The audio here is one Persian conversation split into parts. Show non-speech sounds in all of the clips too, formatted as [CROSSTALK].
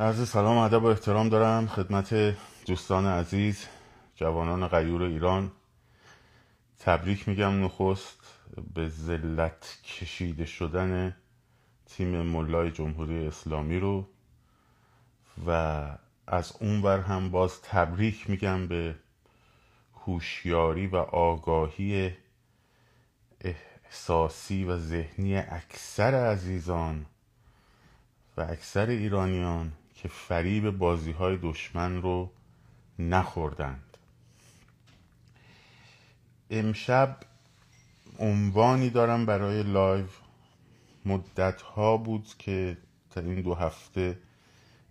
عرض سلام ادب و احترام دارم خدمت دوستان عزیز جوانان غیور ایران. تبریک میگم نخست به ذلت کشیده شدن تیم ملای جمهوری اسلامی رو و از اون ور هم باز تبریک میگم به هوشیاری و آگاهی احساسی و ذهنی اکثر عزیزان و اکثر ایرانیان. که فریب بازی های دشمن رو نخوردند. امشب عنوانی دارم برای لایو. مدت ها بود که تا این دو هفته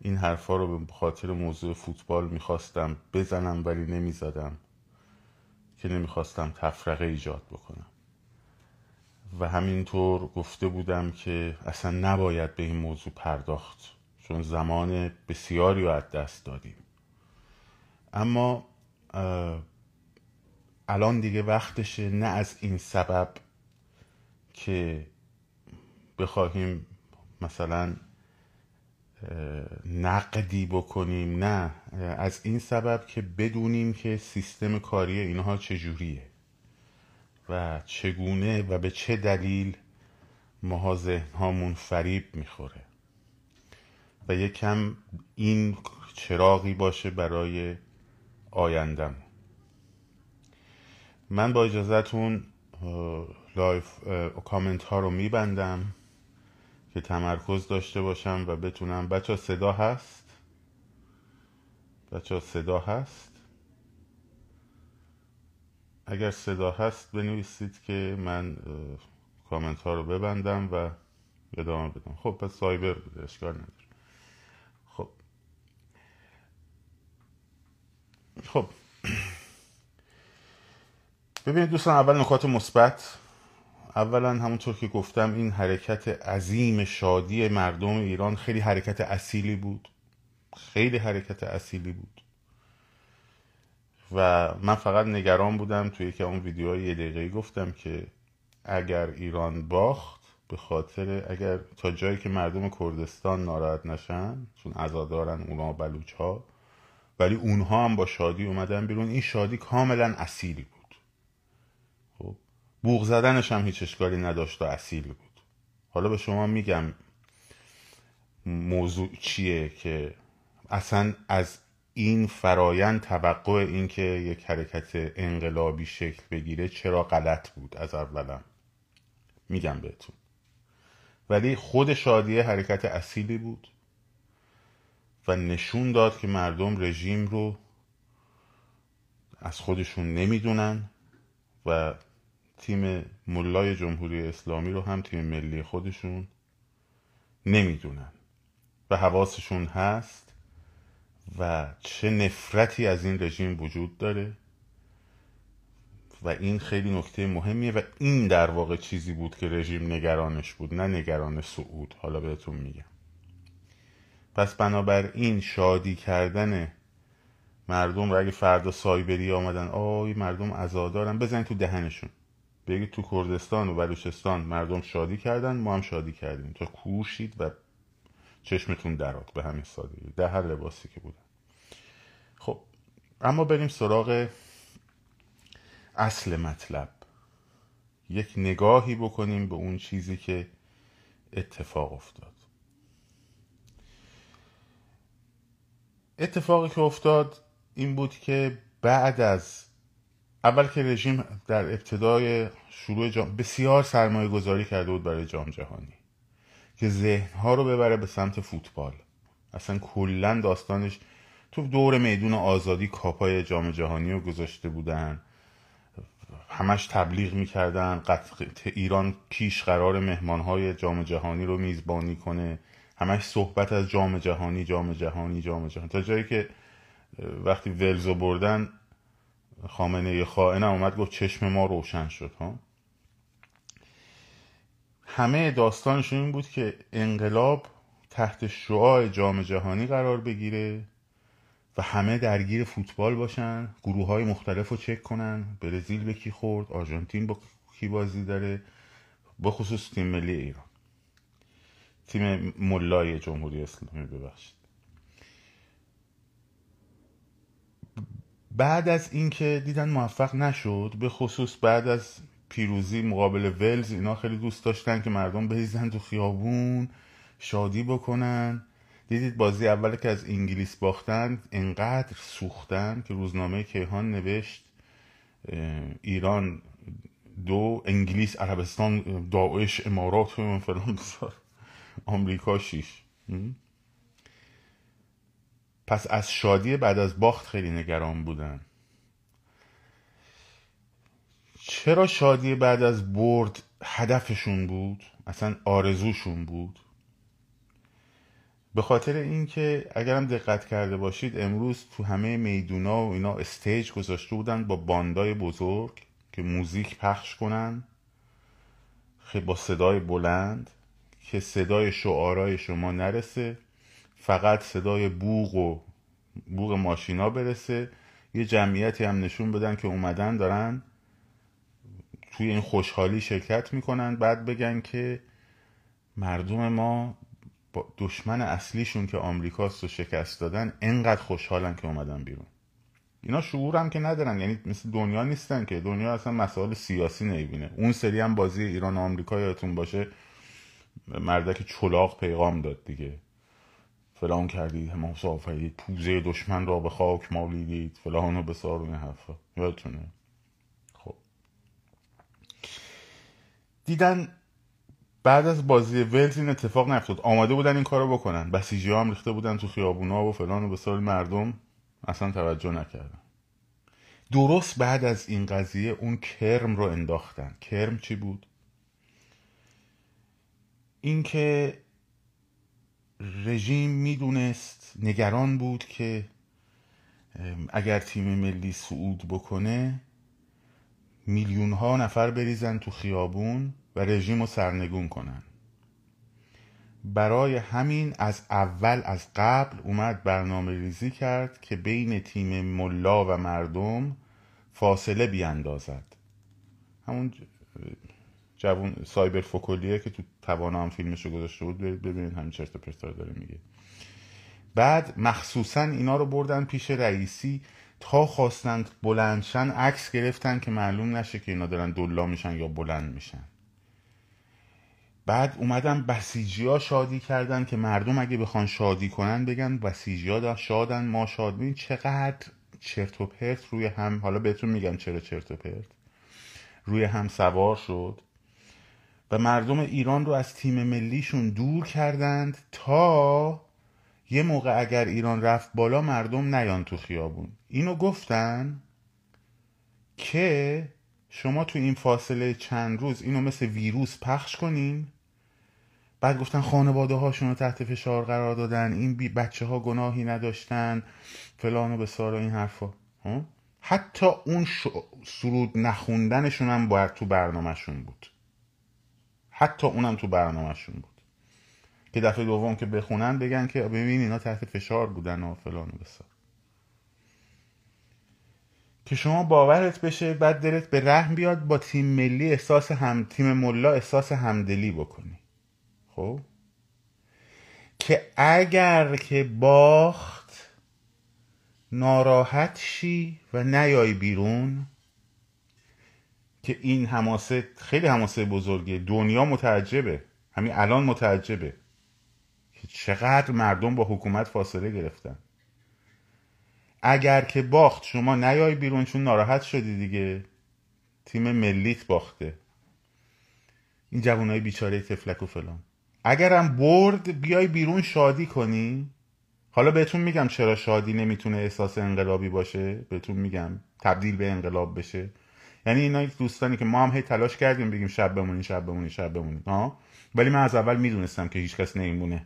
این حرفا رو به خاطر موضوع فوتبال می‌خواستم بزنم ولی نمی‌زدم که نمی‌خواستم تفرقه ایجاد بکنم. و همینطور گفته بودم که اصلا نباید به این موضوع پرداخت. چون زمان بسیاری رو از دست دادیم. اما الان دیگه وقتشه نه از این سبب که بخواهیم مثلا نقدی بکنیم نه. از این سبب که بدونیم که سیستم کاری اینها چجوریه و چگونه و به چه دلیل ماها ذهنهامون فریب می‌خوره. و یکم این چراغی باشه برای آیندم. من با اجازهتون live comment ها رو میبندم که تمرکز داشته باشم و بتونم. بچه صدا هست؟ بچه صدا هست؟ اگر صدا هست بنویسید که من کامنت ها رو ببندم و ادامه بدم. خب پس سایبر بوده اشکال خب. ببینید دوستان اول نکات مثبت. اولا همونطور که گفتم این حرکت عظیم شادی مردم ایران خیلی حرکت اصیلی بود. خیلی حرکت اصیلی بود. و من فقط نگران بودم توی که اون ویدیوهای یه دقیقه گفتم که اگر ایران باخت به خاطر اگر تا جایی که مردم کردستان ناراحت نشن چون عزادارن اونا بلوچ ها ولی اونها هم با شادی اومدن بیرون. این شادی کاملا اصیلی بود. خب بوغ زدنش هم هیچ اشکالی نداشت و اصیل بود. حالا به شما میگم موضوع چیه که اصلا از این فرایند توقع این که یک حرکت انقلابی شکل بگیره چرا غلط بود از اولم؟ میگم بهتون. ولی خود شادیه حرکت اصیلی بود. و نشون داد که مردم رژیم رو از خودشون نمی‌دونن و تیم ملای جمهوری اسلامی رو هم تیم ملی خودشون نمی‌دونن و حواسشون هست و چه نفرتی از این رژیم وجود داره و این خیلی نکته مهمیه و این در واقع چیزی بود که رژیم نگرانش بود نه نگران سعود. حالا بهتون میگم. پس بنابراین شادی کردن مردم رو اگه فردا سایبری آمدن آی مردم ازادارن بزنید تو دهنشون. بگید تو کردستان و بلوچستان مردم شادی کردن ما هم شادی کردیم. تا کوشید و چشمتون درات به همین سادگی. در هر لباسی که بودن. خب اما بریم سراغ اصل مطلب. یک نگاهی بکنیم به اون چیزی که اتفاق افتاد. اتفاقی که افتاد این بود که بعد از اول که رژیم در ابتدای شروع جام بسیار سرمایه گذاری کرده بود برای جام جهانی که ذهنها رو ببره به سمت فوتبال. اصلا کلا داستانش تو دور میدون آزادی کاپای جام جهانی رو گذاشته بودن. همش تبلیغ می‌کردن. قطع ایران کیش قرار مهمانهای جام جهانی رو میزبانی کنه. همش صحبت از جام جهانی جام جهانی جام جهانی. تا جایی که وقتی ولزو بردن خامنه خائنم اومد گفت چشم ما روشن شد ها. همه داستانشون این بود که انقلاب تحت شعاع جام جهانی قرار بگیره و همه درگیر فوتبال باشن گروه های مختلف رو چک کنن برزیل به کی خورد آرژانتین با کی بازی داره به خصوص تیم ملی ایران. تیم ملای جمهوری اسلامی ببخشید. بعد از اینکه دیدن موفق نشد به خصوص بعد از پیروزی مقابل ولز اینا خیلی دوست داشتن که مردم بریزن تو خیابون شادی بکنن. دیدید بازی اول که از انگلیس باختن انقدر سوختن که روزنامه کیهان نوشت ایران دو انگلیس عربستان داعش امارات و فلان بزار آمریکا شیش. پس از شادی بعد از باخت خیلی نگران بودن. چرا شادی بعد از برد هدفشون بود؟ اصلا آرزوشون بود. به خاطر اینکه اگرم دقت کرده باشید امروز تو همه میدونا و اینا استیج گذاشته بودن با باندای بزرگ که موزیک پخش کنن خیلی با صدای بلند. که صدای شعارای شما نرسه فقط صدای بوغ و بوغ ماشینا برسه. یه جمعیتی هم نشون بدن که اومدن دارن توی این خوشحالی شرکت می‌کنن. بعد بگن که مردم ما دشمن اصلیشون که آمریکاست رو شکست دادن انقدر خوشحالن که اومدن بیرون. اینا شعور هم که ندارن. یعنی مثل دنیا نیستن که. دنیا اصلا مسائل سیاسی نمی‌بینه. اون سری هم بازی ایران و آمریکا یادتون باشه. مردک چلاق پیغام داد دیگه. فلان کردید حماس آفرید پوزه دشمن را به خاک مالیدید فلان و بسار و این حرفا. یادتونه؟ خب. دیدن بعد از بازی ولز این اتفاق نیفتاد. آماده بودن این کارو بکنن. بسیجی ها هم ریخته بودن تو خیابونا و فلان و بسار مردم اصلا توجه نکردن. درست بعد از این قضیه اون کرم رو انداختن. کرم چی بود؟ اینکه رژیم می‌دونست نگران بود که اگر تیم ملی صعود بکنه میلیون ها نفر بریزن تو خیابون و رژیم رو سرنگون کنن. برای همین از اول از قبل اومد برنامه ریزی کرد که بین تیم ملا و مردم فاصله بیاندازد. همون جوون سایبر فوکولیه که تو توانا هم فیلمشو گذاشته بود ببینید همین چرت پرتا داره میگه. بعد مخصوصا اینا رو بردن پیش رئیسی تا خواستند بلندشن عکس گرفتن که معلوم نشه که اینا دارن دلا میشن یا بلند میشن. بعد اومدن بسیجی ها شادی کردن که مردم اگه بخوان شادی کنن بگن بسیجی ها شادن ما شاد بین چقدر چرت و پرت روی هم حالا بهتون میگم چرا چرت و پرت. روی هم سوار شد. و مردم ایران رو از تیم ملیشون دور کردند تا یه موقع اگر ایران رفت بالا مردم نیان تو خیابون. اینو گفتن که شما تو این فاصله چند روز اینو مثل ویروس پخش کنین. بعد گفتن خانواده هاشون رو تحت فشار قرار دادن این بی بچه ها گناهی نداشتن فلان و بسارا این حرفا. حتی اون سرود نخوندنشون هم باید تو برنامهشون بود. حتی اونم تو برنامهشون بود. که دفعه دوم که بخونن بگن که ببین اینا تحت فشار بودن و فلان و بسار که شما باورت بشه بعد دلت به رحم بیاد با تیم ملی احساس هم تیم ملا احساس همدلی بکنی. خب؟ که اگر که باخت ناراحت شی و نیای بیرون که این حماسه خیلی حماسه بزرگه دنیا متعجبه. همین الان متعجبه. که چقدر مردم با حکومت فاصله گرفتن. اگر که باخت شما نیای بیرون چون ناراحت شدی دیگه. تیم ملیت باخته. این جوانای بیچاره تفلک و فلان. اگرم برد بیای بیرون شادی کنی. حالا بهتون میگم چرا شادی نمی‌تونه احساس انقلابی باشه. بهتون میگم تبدیل به انقلاب بشه. یعنی اینا دوستانی که ما هم هی تلاش کردیم بگیم شب بمونی شب بمونی شب بمونی ها ولی من از اول می‌دونستم که هیچکس نمیمونه.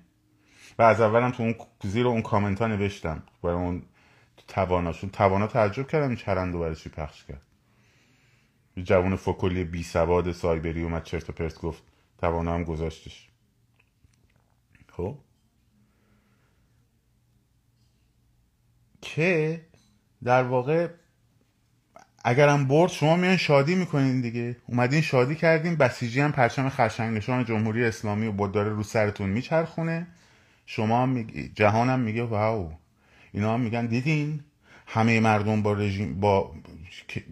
و از اولم تو اون زیر اون کامنت ها نوشتم. برای اون تواناشون. توانا تعجب کردم چرند و برای چی پخش کرد. جوان فکلی بی سواد سایبری اومد چرت و پرت گفت توانا هم گذاشتش. خب. که در واقع اگرم برد شما میان شادی می‌کنین دیگه. اومدین شادی کردین بسیجی هم پرچم خرشنگ نشان جمهوری اسلامی و بود داره رو سرتون میچرخونه. شما هم جهانم میگه واو. اینا هم میگن دیدین؟ همه مردم با رژیم با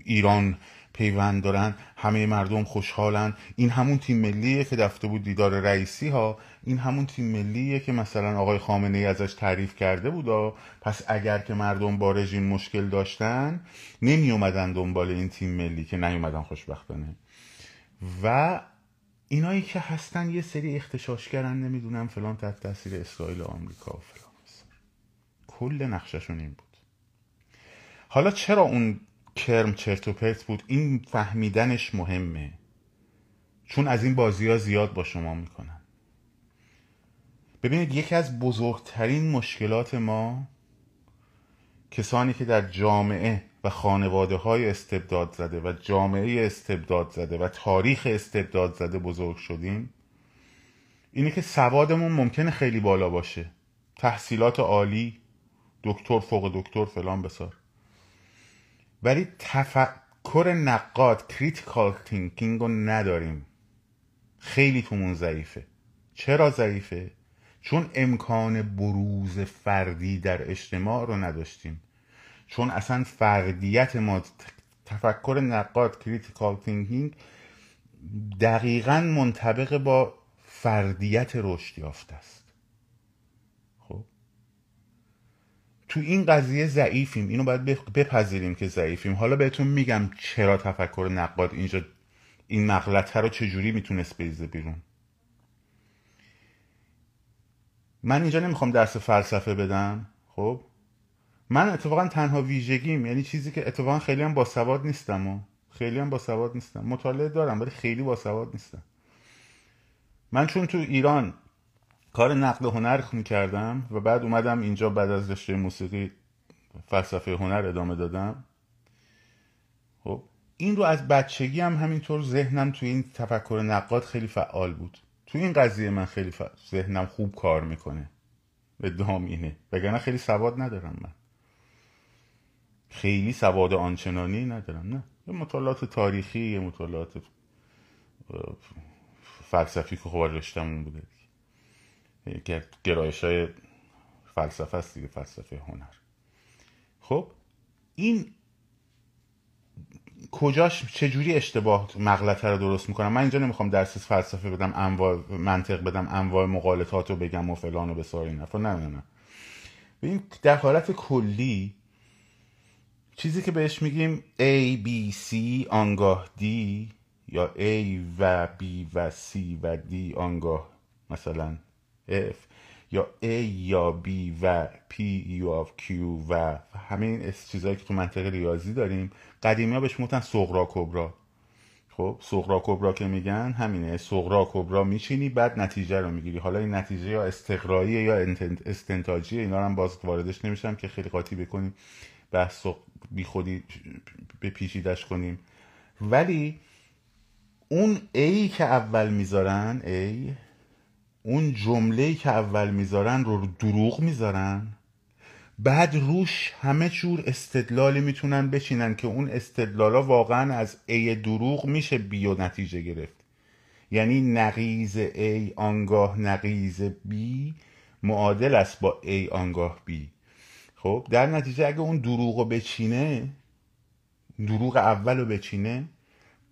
ایران پیوند دارن همه مردم خوشحالن. این همون تیم ملیه که دفته بود دیدار رئیسی ها این همون تیم ملیه که مثلا آقای خامنه ای ازش تعریف کرده بود پس اگر که مردم با رژیم مشکل داشتن نمی اومدن دنبال این تیم ملی که نیومدن خوشبختانه. و اینایی که هستن یه سری اختشاشگرن نمی‌دونم فلان تحت تاثیر اسرائیل و آمریکا و فلان کل نقششون این بود. حالا چرا اون کرم چرت و پرت بود؟ این فهمیدنش مهمه. چون از این بازی ها زیاد با شما می‌کنن. ببینید یکی از بزرگترین مشکلات ما کسانی که در جامعه و خانواده های استبداد زده و جامعه استبداد زده و تاریخ استبداد زده بزرگ شدیم اینه که سوادمون ممکنه خیلی بالا باشه. تحصیلات عالی دکتر فوق دکتر فلان بیسار. ولی تفکر نقاد critical thinking رو نداریم. خیلی تومون ضعیفه. چرا ضعیفه؟ چون امکان بروز فردی در اجتماع رو نداشتیم. چون اصلا فردیت ما تفکر نقاد critical thinking دقیقا منطبق با فردیت رشد یافته است. خب؟ تو این قضیه ضعیفیم. اینو باید بپذیریم که ضعیفیم. حالا بهتون میگم چرا تفکر نقاد اینجا این مغلطه رو چجوری می‌تونست بریزه بیرون؟ من اینجا نمی‌خوام درس فلسفه بدم خب؟ من اتفاقا تنها ویژگیم یعنی چیزی که اتفاقا خیلی هم باسواد نیستم و خیلی هم باسواد نیستم. مطالعه دارم ولی خیلی باسواد نیستم. من چون تو ایران کار نقد هنر کردم و بعد اومدم اینجا بعد از رشته موسیقی فلسفه هنر ادامه دادم خب؟ این رو از بچگی هم همینطور ذهنم تو این تفکر نقاد خیلی فعال بود. تو این قضیه من خیلی ذهنم خوب کار می‌کنه. ادعام اینه. وگرنه خیلی سواد ندارم من. خیلی سواد آنچنانی ندارم نه. یه مطالعات تاریخی یه مطالعات فلسفی که خب رشتمون بوده. دیگه گرایش های فلسفه است دیگه فلسفه هنر. خب این کجاش چجوری اشتباه مغلطه رو درست می‌کنم؟ من اینجا نمی‌خوام درس فلسفه بدم انواع منطق بدم انواع مقالطات رو بگم و فلان و بسار این نه نه نه. ببین در حالت کلی چیزی که بهش میگیم A, B, C آنگاه D یا A و B و C و D آنگاه مثلا F یا A یا B و P U of Q و همین چیزهایی که تو منطق ریاضی داریم. قدیمی ها بهش می‌گفتن سغرا کبرا. خب سغرا کبرا که میگن همینه. سغرا کبرا میچینی بعد نتیجه رو می‌گیری. حالا این نتیجه یا استقراییه یا استنتاجیه اینا رو هم باز واردش نمیشم که خیلی قاطی بکنیم بحث بی خودی به پیچیدش کنیم. ولی اون ای که اول می‌ذارن ای اون جمله که اول می‌ذارن رو دروغ می‌ذارن. بعد روش همه جور استدلالی می‌تونن بچینن که اون استدلالا واقعا از ای دروغ میشه بی و نتیجه گرفت. یعنی نقیز ای آنگاه نقیز بی معادل است با ای آنگاه بی. خب در نتیجه اگه اون دروغ رو بچینه دروغ اول رو بچینه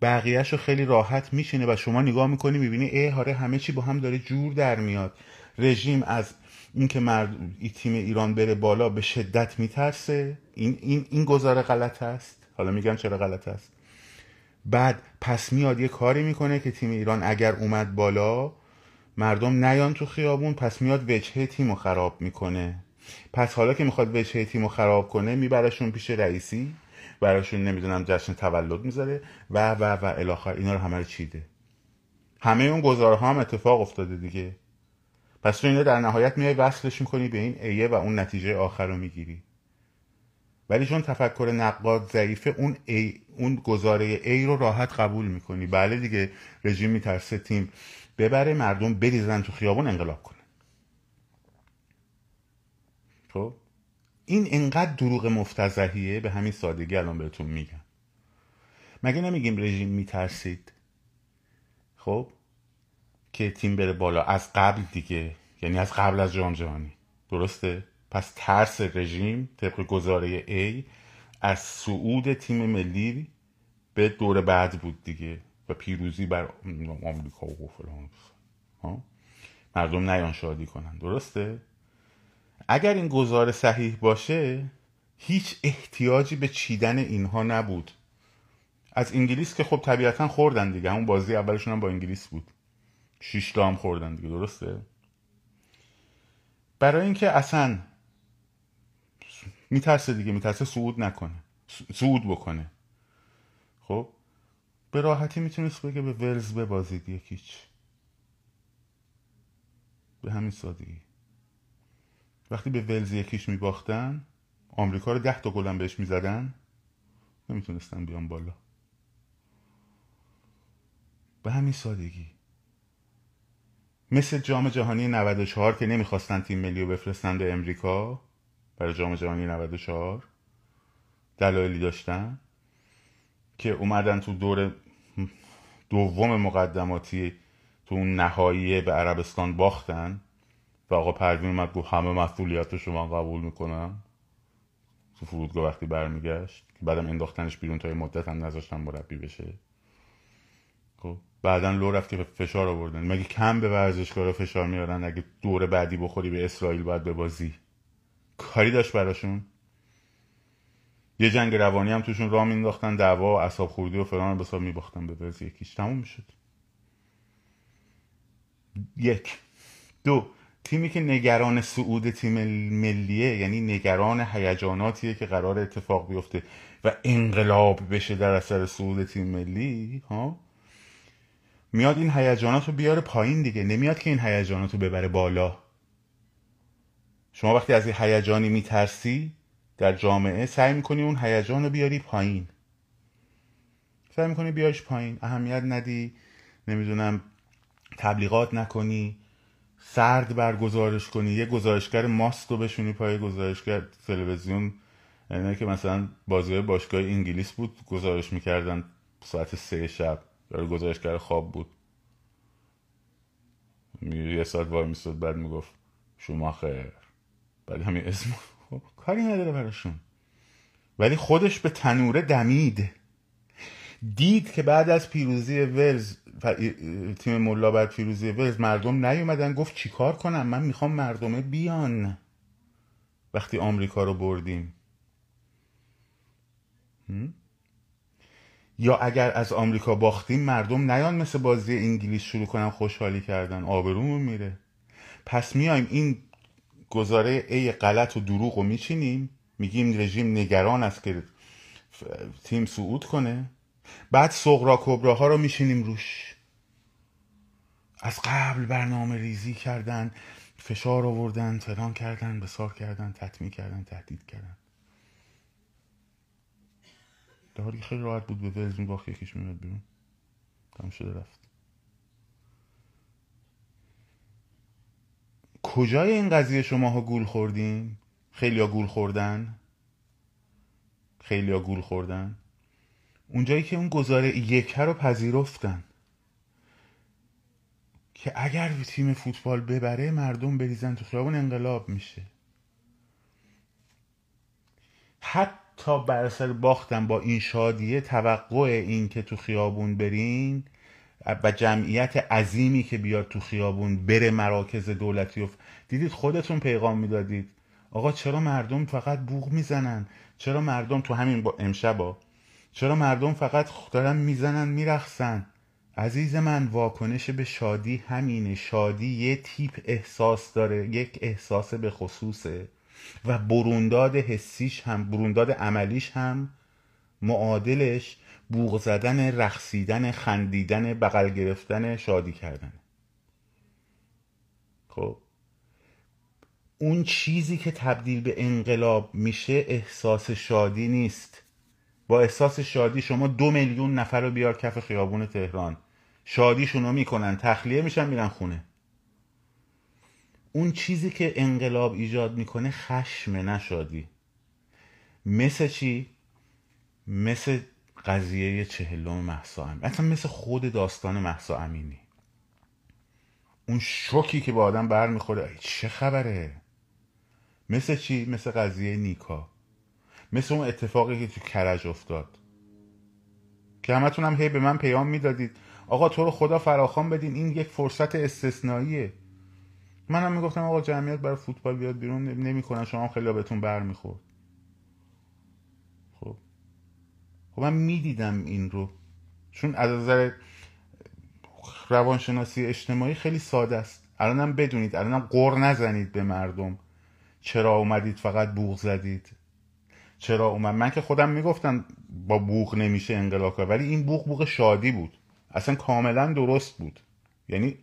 بقیهش رو خیلی راحت میشینه و شما نگاه می‌کنی می‌بینی ای هاره همه چی با هم داره جور در میاد. رژیم از اینکه مرد تیم ایران بره بالا به شدت میترسه. این این این گزاره غلط است. حالا میگم چرا غلط است. بعد پس میاد یه کاری می‌کنه که تیم ایران اگر اومد بالا مردم نیان تو خیابون پس میاد وجهه تیم رو خراب می‌کنه. پس حالا که می‌خواد وجهه تیم رو خراب کنه میبرشون پیش رئیسی. براشون نمی‌دونم جشن تولد می‌ذاره. و و و الاخر اینا رو همه رو چیده. همه اون گزاره ها هم اتفاق افتاده دیگه. پس تو اینو در نهایت میای وصلش می‌کنی به این ایه و اون نتیجه آخر رو می‌گیری. ولی چون تفکر نقاد ضعیفه اون ای اون گزاره ای رو راحت قبول می‌کنی. بله دیگه رژیم میترسه تیم ببره مردم بریزن تو خیابون انقلاب کنه. خب؟ این انقدر دروغ مفتزهیه؟ به همین سادگی الان بهتون میگم. مگه نمیگیم رژیم میترسید؟ خب؟ که تیم بره بالا. از قبل دیگه. یعنی از قبل از جام جهانی. درسته؟ پس ترس رژیم طبق گزاره A از صعود تیم ملی به دور بعد بود دیگه. و پیروزی بر آمریکا و فلان. مردم نیان شادی کنن. درسته؟ اگر این گزاره صحیح باشه هیچ احتیاجی به چیدن اینها نبود. از انگلیس که خب طبیعتا خوردن دیگه. همون بازی اولشون هم با انگلیس بود. شیش هم خوردن دیگه درسته؟ برای اینکه اصلا میترسه دیگه میترسه صعود نکنه. صعود بکنه. خب؟ به راحتی می‌تونست بگه به ولز ببازید یکیچ. به همین سادگی. وقتی به ولز یکیش میباختن آمریکا رو ده تا گلم بهش می‌زدن نمی‌تونستن بیان بالا. به همین سادگی. مثل جام جهانی 94 که نمی‌خواستن تیم ملی رو بفرستن به امریکا برای جام جهانی 94 دلایلی داشتن که اومدن تو دور دوم مقدماتی تو اون نهایی به عربستان باختن. و آقا پروین اومد گفت همه مسئولیت شما قبول می‌کنم تو فرودگاه وقتی برمیگشت بعدم انداختنش بیرون تا یه مدت هم نذاشتن مربی بشه. خب بعدا لو رفت که فشار آوردن. مگه کم به ورزشکارا فشار میارن اگه دور بعدی بخوری به اسرائیل باید ببازی کاری داشت براشون. یه جنگ روانی هم توشون راه مینداختن دعوا و اصاب خوردی و فلان به میباختن به ورز یکیش تموم می‌شد. یک. دو. تیمی که نگران صعود تیم ملیه یعنی نگران هیجاناتیه که قرار اتفاق بیفته و انقلاب بشه در اثر صعود تیم ملی ها؟ میاد این هیجانات رو بیاره پایین دیگه. نمیاد که این هیجانات رو ببره بالا. شما وقتی از این هیجانی میترسی در جامعه سعی می‌کنی اون هیجان رو بیاری پایین. سعی می‌کنی بیاریش پایین. اهمیت ندی. نمی‌دونم تبلیغات نکنی. سرد برگزارش کنی یه گزارشگر ماست رو بشونی پای گزارشگر تلویزیون. یعنی که مثلا بازی باشگاه انگلیس بود گزارش می‌کردن ساعت سه شب داره گزارشگر خواب بود. یه ساعت وای میستد بعد می‌گفت شما خیر. بعد همین اسم کاری نداره براشون. ولی خودش به تنوره دمید. دید که بعد از پیروزی ولز تیم ملا بعد پیروزی ولز مردم نیومدن گفت چیکار کنم؟ من می‌خوام مردمه بیان. وقتی آمریکا رو بردیم. یا اگر از آمریکا باختیم مردم نیان مثل بازی انگلیس شروع کنن خوشحالی کردن. آبرومون میره. پس میایم این گزاره ای غلط و دروغ رو میچینیم. میگیم رژیم نگران است که تیم صعود کنه. بعد سغرا کبراها رو میشینیم روش. از قبل برنامه ریزی کردن فشار آوردن تهران کردن بسار کردن تطمیع کردن تهدید کردن. در حالی خیلی راحت بود به ولز میباخت یکیش میمد بیرون. تمام شده رفت. کجای این قضیه شما ها گول خوردین؟ خیلی ها گول خوردن؟ خیلی ها گول خوردن؟ اونجایی که اون گزاره یکه رو پذیرفتن. که اگر تیم فوتبال ببره مردم بریزن تو خیابون انقلاب میشه. حتی بر اثر باختن با این شادیه توقع این که تو خیابون برین و جمعیت عظیمی که بیاد تو خیابون بره مراکز دولتی و دیدید خودتون پیغام می‌دادید. آقا چرا مردم فقط بوغ می‌زنن؟ چرا مردم تو همین با امشبا چرا مردم فقط دارن می‌زنن میرخسن عزیز من واکنش به شادی همینه. شادی یه تیپ احساس داره یک احساس به خصوصه. و برونداد حسیش هم برونداد عملیش هم معادلش بوغ زدن رقصیدن خندیدن بغل گرفتن شادی کردن. خب. اون چیزی که تبدیل به انقلاب میشه احساس شادی نیست. با احساس شادی شما دو میلیون نفر رو بیار کف خیابون تهران. شادیشون رو می‌کنن تخلیه میشن میرن خونه. اون چیزی که انقلاب ایجاد می‌کنه خشم نشادی مثل چی؟ مثل قضیه چهلم محسا امینی اصلا مثل خود داستان محسا امینی. اون شوکی که با آدم بر می‌خوره چه خبره؟ مثل چی؟ مثل قضیه نیکا. مثل اون اتفاقی که تو کرج افتاد. که همتون هم هی به من پیام می‌دادید. آقا تو رو خدا فراخان بدین این یک فرصت استثنائیه. من هم می‌گفتم آقا جمعیت برای فوتبال بیاد بیرون نمی‌کنن شما خیلی بهتون بر می‌خورد. خب. خب من می‌دیدم این رو. چون از نظر روانشناسی اجتماعی خیلی ساده است. الانم بدونید الانم قر نزنید به مردم. چرا اومدید فقط بوغ زدید؟ چرا اومد؟ من که خودم می‌گفتم با بوغ نمیشه انقلاب کرد ولی این بوغ بوغ شادی بود. اصلا کاملا درست بود. یعنی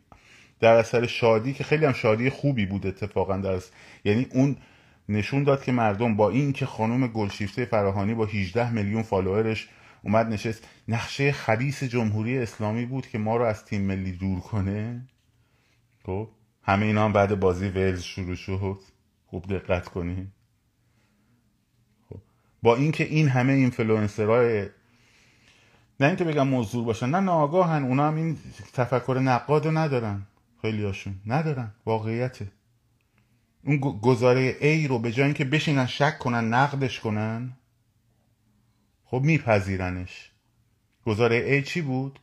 در اثر شادی که خیلی هم شادی خوبی بود اتفاقا در یعنی اون نشون داد که مردم با این که خانم گلشیفته فراهانی با 18 میلیون فالوورش اومد نشست. نقشه خبیس جمهوری اسلامی بود که ما رو از تیم ملی دور کنه. خب همه اینا هم بعد بازی ولز شروع شد. خوب دقت کنید. با اینکه این همه اینفلوئنسرهای نه اینکه بگم مزدور باشن نه ناآگاهن اونا هم این تفکر نقاد رو ندارن خیلی هاشون ندارن واقعیته. اون گزاره ای رو به جای اینکه بشینن شک کنن نقدش کنن خب میپذیرنش. گزاره ای چی بود؟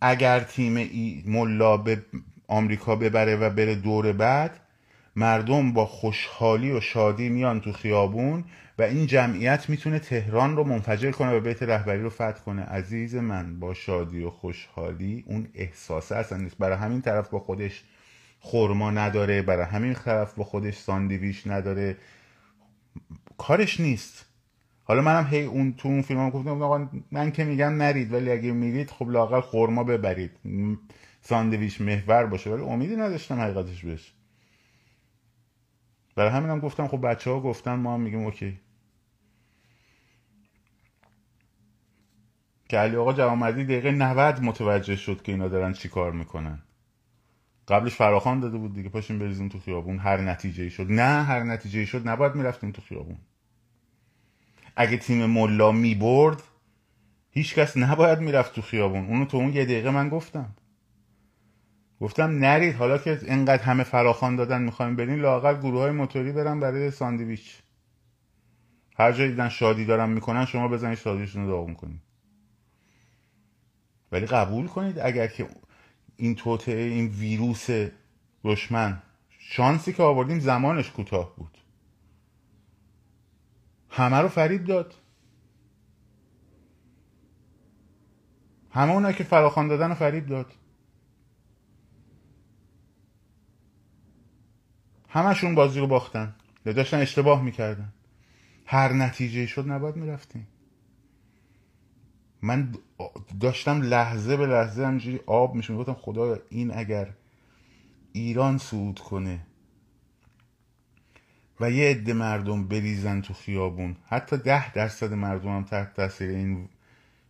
اگر تیم ای ملا به آمریکا ببره و بره دور بعد مردم با خوشحالی و شادی میان تو خیابون و این جمعیت می‌تونه تهران رو منفجر کنه و بیت رهبری رو فتح کنه. عزیز من با شادی و خوشحالی اون احساسه اصلا نیست. برای همین طرف با خودش خورما نداره برای همین طرف با خودش ساندویچ نداره. کارش نیست. حالا منم هی اون تو اون فیلم گفتم آقا من که میگم نرید ولی اگه میرید خب لاقل خورما ببرید. ساندویچ محور باشه ولی امیدی نداشتم حقیقتش بهش. برای همین هم گفتم خب بچه ها گفتن ما هم میگیم اوکی. که علی آقا جوامردی دقیقه 90 متوجه شد که اینا دارن چی کار می‌کنن. قبلش فراخان داده بود دیگه پاشیم بریزیم تو خیابون. هر نتیجه ای شد. نه هر نتیجه ای شد نباید می‌رفتیم تو خیابون. اگه تیم ملا می‌برد هیچکس نباید می‌رفت تو خیابون. اونو تو اون یه دقیقه من گفتم. گفتم نرید حالا که اینقدر همه فراخان دادن می‌خوایم برین لاقل گروه های موتوری برن برای ساندویچ. هر جایی دیدن شادی دارن می‌کنن شما بزنید شادیشون رو داغون کنید. ولی قبول کنید اگر که این توطعه این ویروس دشمن شانسی که آوردیم زمانش کوتاه بود. همه رو فریب داد. همه اونایی که فراخان دادن رو فریب داد. همشون بازی رو باختن. یا داشتن اشتباه می‌کردن. هر نتیجه شد نباید می‌رفتیم. من داشتم لحظه به لحظه همجوری آب میشون گفتم خدایا این اگر ایران سود کنه و یه عده مردم بریزن تو خیابون حتی ده درصد مردم هم تحت تاثیر این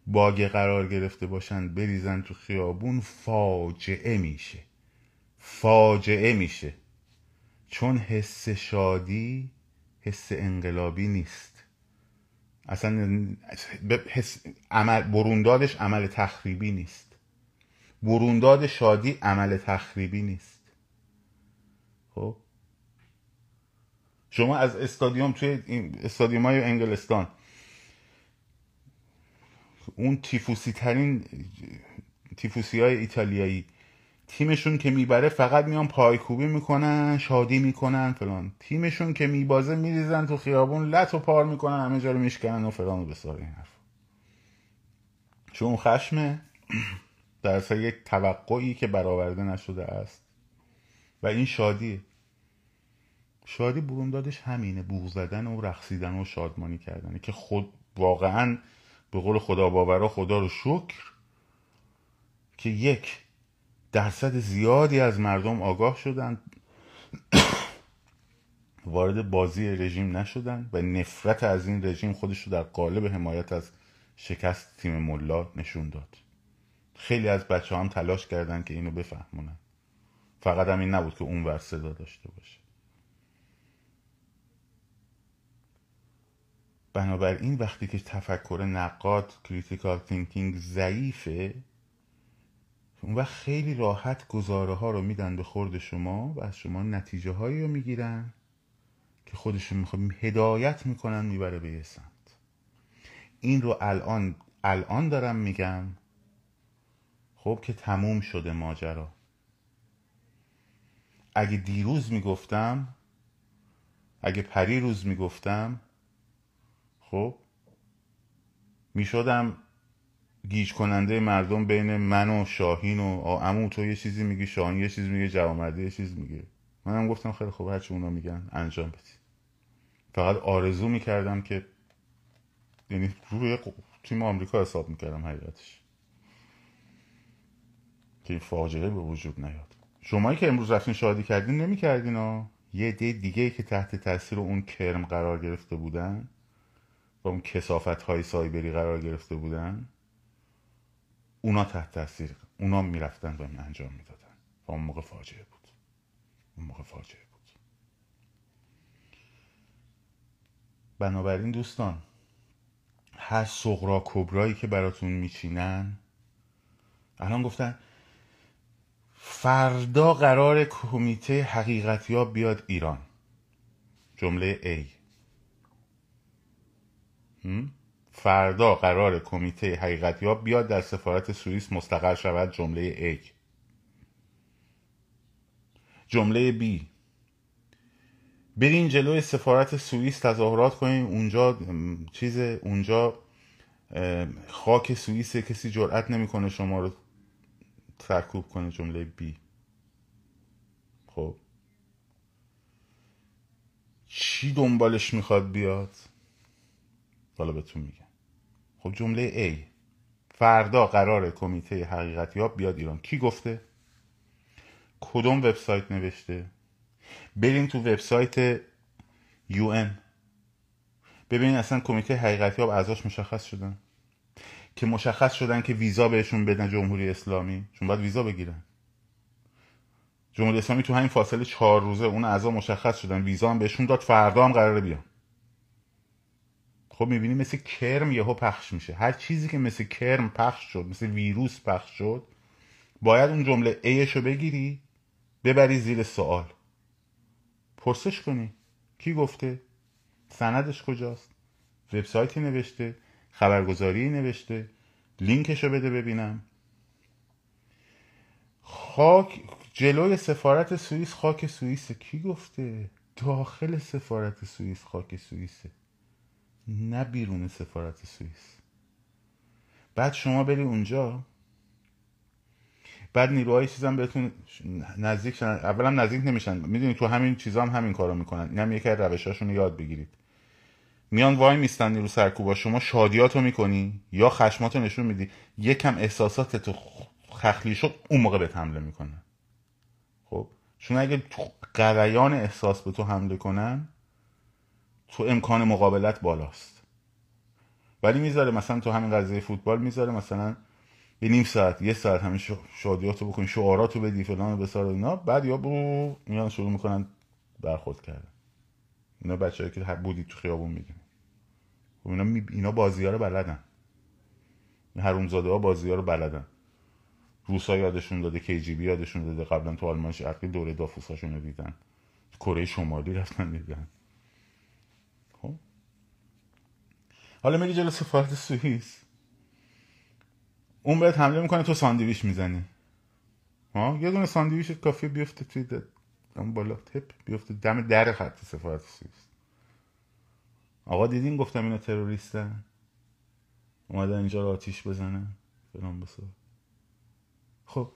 باگ قرار گرفته باشن بریزن تو خیابون فاجعه میشه. فاجعه میشه. چون حس شادی حس انقلابی نیست. اصلا حس عمل بروندادش عمل تخریبی نیست. برونداد شادی عمل تخریبی نیست. خب؟ شما از استادیوم توی استادیوم های انگلستان اون تیفوسی ترین تیفوسی های ایتالیایی تیمشون که می‌بره فقط میان پایکوبی می‌کنن شادی می‌کنن فلان. تیمشون که میبازه میریزن تو خیابون لط و پار می‌کنن همه جا رو میشکنن و فلان و بسار این حرف چون خشمه [CLEARS THROAT] در یک توقعی که برآورده نشده است. و این شادیه شادی بروندادش همینه بوغ زدن و رقصیدن و شادمانی کردنه که خود واقعا به قول خدا باورا خدا رو شکر که یک درصد زیادی از مردم آگاه شدن وارد بازی رژیم نشدن و نفرت از این رژیم خودش رو در قالب حمایت از شکست تیم ملا نشون داد. خیلی از بچه هم تلاش کردن که اینو بفهمونن. فقط هم این نبود که اون ور صدا داشته باشه. بنابراین وقتی که تفکر نقاد critical thinking ضعیفه اون وقت خیلی راحت گزاره ها رو میدن به خورد شما و از شما نتیجه هایی رو می‌گیرن که خودشون می‌خواد هدایت می‌کنن می‌بره به یه سمت. این رو الان الان دارم میگم. خب که تموم شده ماجرا. اگه دیروز می‌گفتم اگه پری روز می‌گفتم خب می‌شدم گیج کننده مردم بین من و شاهین و امو تو یه چیزی میگی شاهین یه چیزی میگه جوامردی یه چیز میگه. منم گفتم خیلی خوب هرچی اونا میگن انجام بدید فقط آرزو می‌کردم که یعنی روی تیم آمریکا حساب می‌کردم حقیقتش. که این فاجعه به وجود نیاد. شمایی که امروز رفتین شادی کردین نمی‌کردین ها؟ یه دی دیگه که تحت تاثیر اون کرم قرار گرفته بودن و اون کسافت های سایبری قرار گرفته بودن اونا تحت تاثیر اونا می‌رفتن و انجام می‌دادن. و اون موقع فاجعه بود. اون موقع فاجعه بود. بنابراین دوستان هر سغرا کبرایی که براتون میچینن الان گفتن فردا قرار کمیته حقیقتی بیاد ایران. جمله A. فردا قرار کمیته حقیقتی ها بیاد در سفارت سوئیس مستقر شود. جمله A. جمله B. برین جلوی سفارت سوئیس تظاهرات کنین. اونجا چیز اونجا خاک سوئیس کسی جرأت نمی‌کنه شما رو سرکوب کنه. جمله بی خب. چی دنبالش می‌خواد بیاد؟ حالا بهتون میگم. خب جمله A. فردا قرار کمیته حقیقتی ها بیاد ایران. کی گفته؟ کدوم وبسایت نوشته؟ بریم تو وبسایت UN ببینید اصلا کمیته حقیقتی ها اعضاش مشخص شدن. که مشخص شدن که ویزا بهشون بدن جمهوری اسلامی. چون باید ویزا بگیرن. جمهوری اسلامی تو همین فاصله چهار روزه اون اعضا مشخص شدن. ویزا هم بهشون داد. فردا هم قراره بیان. خب می‌بینی مثل کرم یهو پخش میشه. هر چیزی که مثل کرم پخش شد مثل ویروس پخش شد باید اون جمله ایشو بگیری ببری زیر سوال. پرسش کنی. کی گفته؟ سندش کجاست؟ وبسایتی نوشته خبرگزاری نوشته لینکشو بده ببینم. خاک جلوی سفارت سوئیس خاک سوئیسه. کی گفته؟ داخل سفارت سوئیس خاک سوئیسه. نه بیرون سفارت سوئیس. بعد شما بری اونجا. بعد نیروهای چیزم بهتون نزدیک شدن. اولا نزدیک نمیشن. می‌دونی تو همین چیزا هم همین کارو می‌کنن. این هم یکی از روشاشون یاد بگیرید. میان وای میستن نیرو سرکوبا. شما شادیاتو می‌کنی یا خشماتو نشون میدی. یکم احساسات تو خخلی شد اون موقع به حمله می‌کنن. خب؟ چون اگه قریان احساس به تو حمله کنن تو امکان مقابلت بالاست. ولی می‌ذاره مثلا تو همین قضیه فوتبال می‌ذاره مثلا یه نیم ساعت یه ساعت همین شادیاتو بکنی شعاراتو بدی فلان بسار اینا. بعد یا برو میان شروع می‌کنن برخورد کردن. اینا بچه که بودی تو خیابون می‌دونی. خب اینا, می... اینا بازی ها رو بلدن. هرومزاده ها بازی ها رو بلدن. روسا یادشون داده کیجیبی یادشون داده قبلا تو آلمان شرقی دوره دافوساشون رو دیدن. کره شمالی رفتن دیدن خب حالا میگی جلو سفارت سوئیس. اون بهت حمله می‌کنه تو ساندویچ می‌زنی. ها؟ یه دونه ساندویچ کافی بیفته توی اون بالا. تپ بیفته. دم در خط سفارت سوئیس. آقا دیدین گفتم اینا تروریستن؟ اومدن اینجا رو آتیش بزنن. فلان بسا خب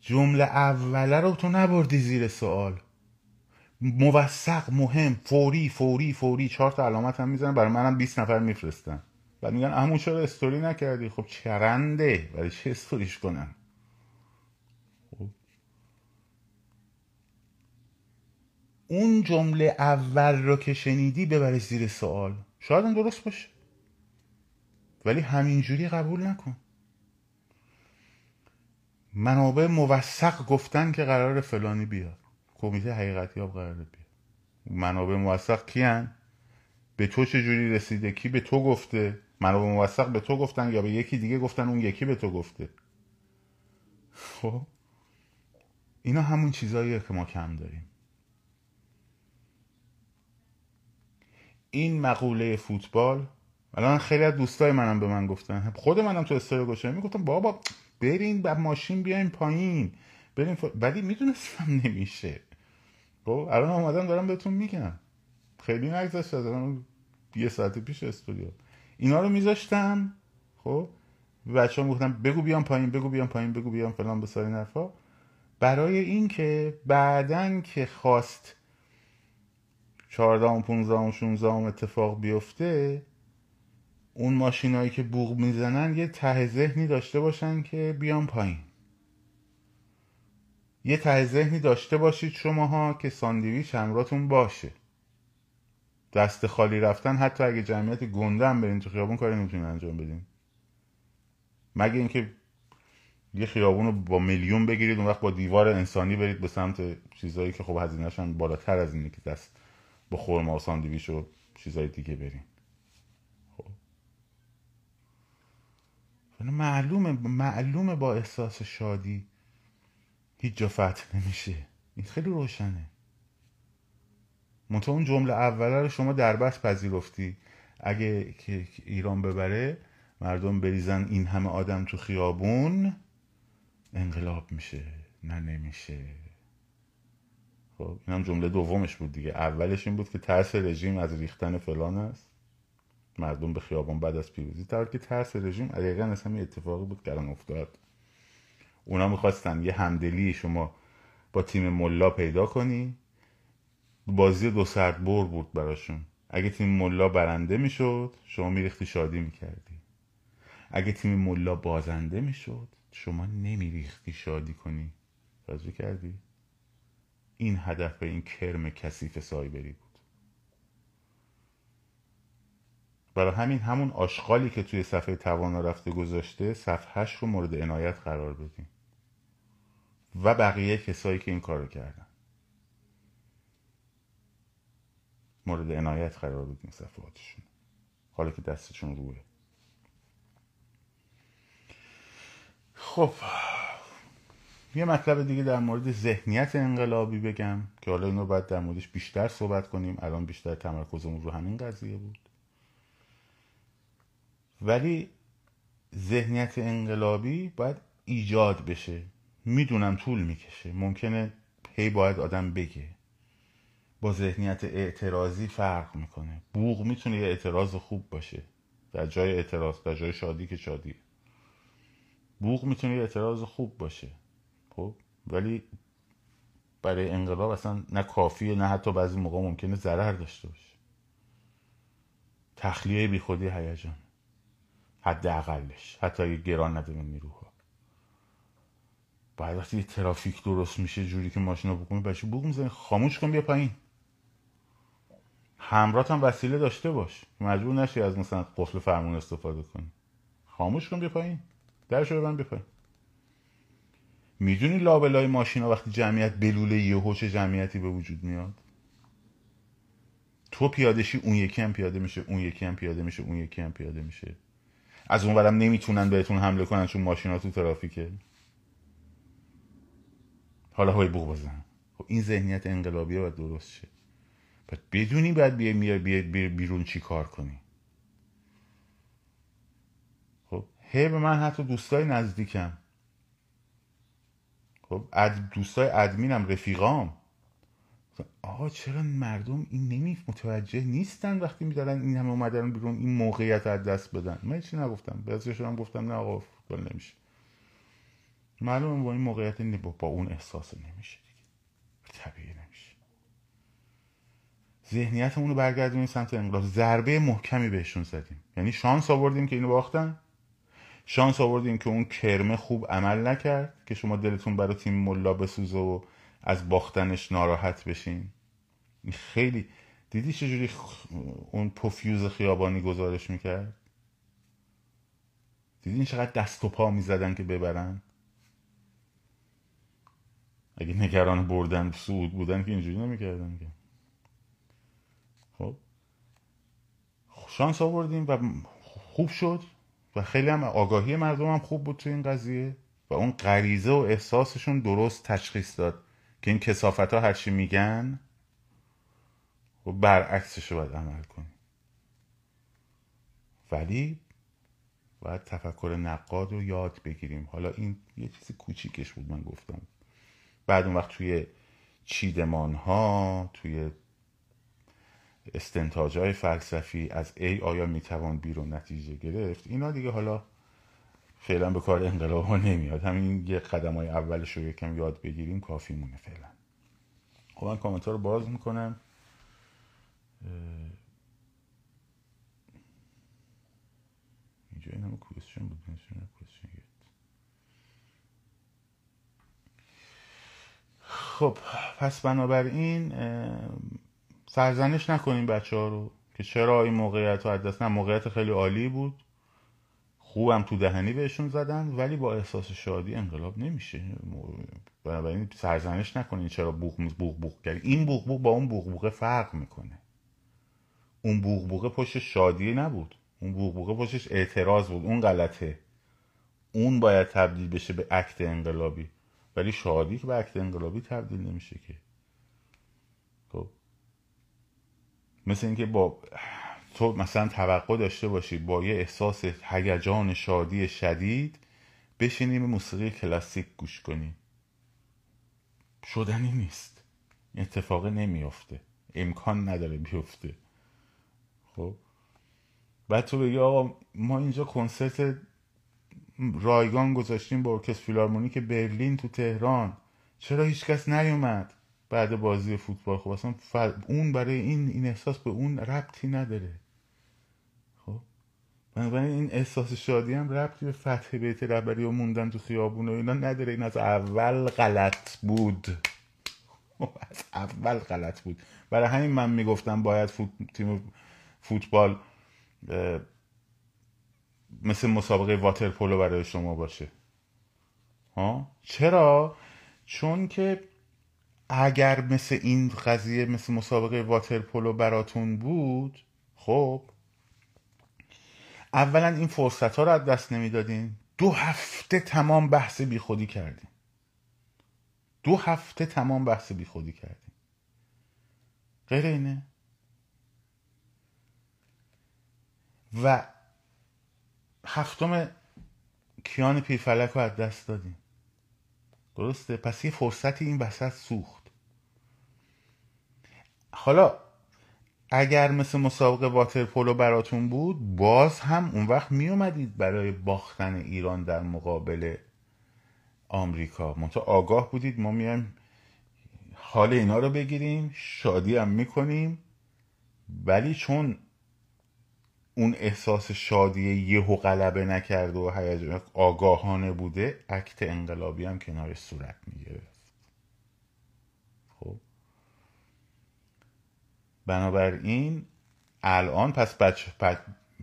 جمله اوله رو تو نبردی زیر سوال. موثق مهم فوری فوری فوری. چهار تا علامت هم می‌زنن برای منم 20 نفر میفرستن. بعد میگن همون چرا استوری نکردی؟ خب چرنده. برای چه استوریش کنم؟ خب. اون جمله اول رو که شنیدی ببرش زیر سوال. شاید هم درست باشه. ولی همینجوری قبول نکن. منابع موثق گفتن که قرار فلانی بیاد. کمیته حقیقتی ها قرار بیاد. منابع موثق کیان؟ به تو چجوری رسیده؟ کی به تو گفته؟ منابع موثق به تو گفتن یا به یکی دیگه گفتن؟ اون یکی به تو گفته. خب؟ اینا همون چیزاییه که ما کم داریم. این مقوله فوتبال الان خیلی از دوستای منم به من گفتن. خود منم تو استوری گوشه می‌گفتم بابا برین با ماشین بیاین پایین. برین ف... ولی می‌دونستم نمیشه. خب الان آمدم دارم بهتون میگم. خیلی نگذشت از یه ساعت پیش استودیو. اینا رو میذاشتم خب؟ بچه هم گفتم بگو بیام پایین بگو بیام پایین بگو بیام فلان به ساری نرفا برای اینکه بعدن که خواست چهاردهم پونزدهم شونزدهم اتفاق بیفته اون ماشینایی که بوغ می‌زنن یه ته ذهنی داشته باشن که بیان پایین. یه ته ذهنی داشته باشید شماها که ساندویچ همراتون باشه. دست خالی رفتن حتی اگه جمعیت گنده هم برین تو خیابون کاری نمی‌تونین انجام بدین. مگه اینکه یه خیابون رو با میلیون بگیرید اون وقت با دیوار انسانی برید به سمت چیزایی که خب هزینهش بالاتر از اینه که دست با خورما و ساندویچ و چیزای دیگه برین. خب معلومه معلومه با احساس شادی هیچ جا فتح نمیشه. این خیلی روشنه. منتها اون جمله اوله رو شما دربست پذیرفتی. اگه که ایران ببره مردم بریزن این همه آدم تو خیابون انقلاب میشه نه نمیشه. خب این هم جمله دومش بود دیگه. اولش این بود که ترس رژیم از ریختن فلان است. مردم به خیابان بعد از پیروزی در که ترس رژیم. دقیقا اصلا اتفاقی بود که الان افتاد. اونا می‌خواستن یه همدلی شما با تیم ملا پیدا کنی. بازی دو ساعت بر بود براشون. اگه تیم ملا برنده می‌شد شما میریختی شادی می‌کردی. اگه تیم ملا بازنده می‌شد شما نمیریختی شادی کنی. راضی کردی؟ این هدف این کرم کثیف سایبری بود. برای همین همون آشغالی که توی صفحه توانا رفته گذاشته صفحهش رو مورد عنایت قرار بدیم. و بقیه کسایی که این کارو کردن. مورد عنایت قرار بدیم صفحاتشون حالا که دستشون روه. خب. یه مطلب دیگه در مورد ذهنیت انقلابی بگم که حالا اینو باید در موردش بیشتر صحبت کنیم. الان بیشتر تمرکزمون رو همین قضیه بود. ولی ذهنیت انقلابی باید ایجاد بشه. می‌دونم طول می‌کشه. ممکنه هی باید آدم بگه. با ذهنیت اعتراضی فرق می‌کنه. بوغ می‌تونه یه اعتراض خوب باشه. در جای اعتراض در جای شادی که شادی. بوغ می‌تونه یه اعتراض خوب باشه. خب؟ ولی برای انقلاب اصلا نه کافیه نه حتی بعضی موقع ممکنه ضرر داشته باشه. تخلیه بی خودی هیجان. حداقلش. حتی اگه گران نده نیروها. بعد وقتی ترافیک درست میشه جوری که ماشینا بکنی بچه بوغ می‌زنی خاموش کن بیا پایین. همرات هم وسیله داشته باش. مجبور نشی از مثلا قفل فرمون استفاده کنی. خاموش کن بیا پایین. درش رو ببند بیا پایین. می‌دونی لابلای ماشینا وقتی جمعیت بلوله یه هوش جمعیتی به وجود میاد؟ تو پیادشی اون یکی هم پیاده میشه اون یکی هم پیاده میشه اون یکی هم پیاده میشه. از اون نمی‌تونن بهتون حمله کنن چون ماشینا تو ترافیکه. حالا های بوق بزن. خب این ذهنیت انقلابیه باید درست شه. باید بدونی باید بیای بیا بیرون چی کار کنی. خب هی به من حتی دوستای نزدیکم. خب اد دوستای ادمینم رفیقام. آقا چرا مردم این نمی متوجه نیستن وقتی میدارن این همه اومدن بیرون این موقعیت از دست بدن؟ من چی نگفتم؟ بعضیشون هم گفتم نه آقا فوتبال نمیشه. معلومه با این موقعیت با, اون احساس نمیشه دیگه. طبیعی نمیشه. ذهنیتمون رو برگردونیم سمت انقلاب. ضربه محکمی بهشون زدیم. یعنی شانس آوردیم که اینو باختن. شانس آوردیم که اون کرمه خوب عمل نکرد که شما دلتون برای تیم ملا بسوزه و از باختنش ناراحت بشین. خیلی دیدی چجوری اون پوفیوز خیابانی گزارش می‌کرد؟ دیدین چقدر دست و پا می‌زدن که ببرن؟ اگه نگران بردن سعود بودن که اینجوری نمی‌کردن که. خب. شانس آوردیم و خوب شد و خیلی هم آگاهی مردم هم خوب بود تو این قضیه و اون غریزه و احساسشون درست تشخیص داد که این کسافت ها هرچی میگن و برعکسش رو باید عمل کنیم. ولی باید تفکر نقاد رو یاد بگیریم. حالا این یه چیز کوچیکش بود من گفتم. بعد اون وقت توی چیدمان ها توی استنتاج های فلسفی از ای آیا می‌توان بیرون نتیجه گرفت؟ اینا دیگه حالا فعلا به کار انقلاب ها نمیاد. همین یه قدم های اولش رو یکم یاد بگیریم کافی مونه فعلا. خب من کامنت رو باز می‌کنم. اینجا این همه کوشن بود. خب پس بنابراین سرزنش نکنیم بچه ها رو که چرا این موقعیت رو دست نه موقعیت خیلی عالی بود. خوبم تو دهنی بهشون زدن ولی با احساس شادی انقلاب نمیشه. بنابراین سرزنش نکنین چرا بوغ بوغ بوغ کرد این بوغ بوغ با اون بوغ بوغه فرق می‌کنه. اون بوغ بوغه پشت شادی نبود. اون بوغ بوغه پشتش اعتراض بود. اون غلطه. اون باید تبدیل بشه به عکت انقلابی. ولی شادی که به عکت انقلابی تبدیل نمیشه که. خب. مثل اینکه با تو مثلا توقع داشته باشی با یه احساس هیجان شادی شدید بشینی به موسیقی کلاسیک گوش کنی. شدنی نیست. اتفاق نمیافته. امکان نداره بیفته. خب. بعد تو بگی آقا ما اینجا کنسرت رایگان گذاشتیم با ارکستر فیلارمونیک برلین تو تهران. چرا هیچکس نیومد بعد بازی فوتبال؟ خب اصلا اون برای این این احساس به اون ربطی نداره. خب؟ بنابراین این احساس شادی هم ربطی به فتح بیت رهبری و موندن تو خیابون و اینا نداره. این از اول غلط بود. خب، از اول غلط بود. برای همین من می‌گفتم باید فوت... تیم فوتبال مثل مسابقه واترپولو برای شما باشه. ها؟ چرا؟ چون که اگر مثل این قضیه مثل مسابقه واترپولو براتون بود خب اولا این فرصت ها رو از دست نمی‌دادین. دو هفته تمام بحث بیخودی کردیم دو هفته تمام بحث بیخودی کردیم غیر اینه. و هفتم کیان پیرفلک رو از دست دادیم. درسته؟ پس یه فرصتی این وسط سوخت. حالا اگر مثل مسابقه واترپولو براتون بود باز هم اون وقت می اومدید برای باختن ایران در مقابل آمریکا. منتها آگاه بودید ما میایم حال اینا رو بگیریم شادی هم می‌کنیم. ولی چون اون احساس شادی یهو غلبه نکرده و هیجان آگاهانه بوده اکت انقلابی هم کنارش صورت می‌گرفت. خب. بنابراین الان پس بچه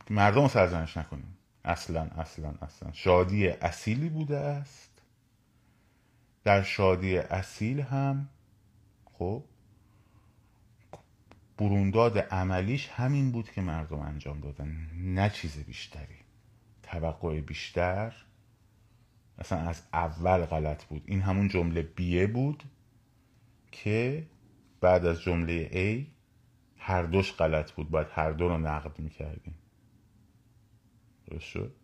مردم سرزنش نکنیم. اصلا اصلا اصلا. شادی اصیلی بوده است. در شادی اصیل هم خب برونداد عملیش همین بود که مردم انجام دادن. نه چیز بیشتری. توقع بیشتر اصلا از اول غلط بود. این همون جمله بیه بود که بعد از جمله A هر دوش غلط بود. باید هر دو رو نقد می‌کردیم. درست شد؟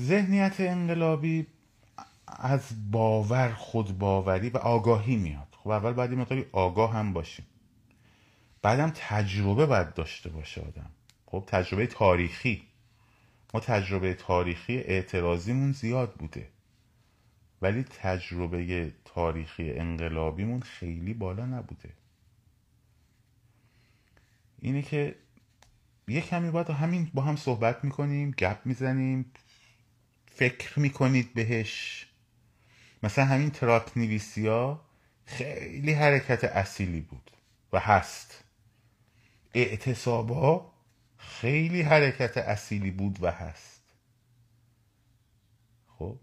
ذهنیت انقلابی از باور خود باوری و آگاهی میاد. خب اول باید یه آگاه هم باشیم. بعدم تجربه باید داشته باشه آدم. خب تجربه تاریخی. ما تجربه تاریخی اعتراضیمون زیاد بوده. ولی تجربه تاریخی انقلابیمون خیلی بالا نبوده. اینه که یه کمی باید همین با هم صحبت می‌کنیم گپ می‌زنیم فکر می‌کنید بهش. مثلا همین تراک نویسی ها خیلی حرکت اصیلی بود و هست. اعتصابا خیلی حرکت اصیلی بود و هست. خب؟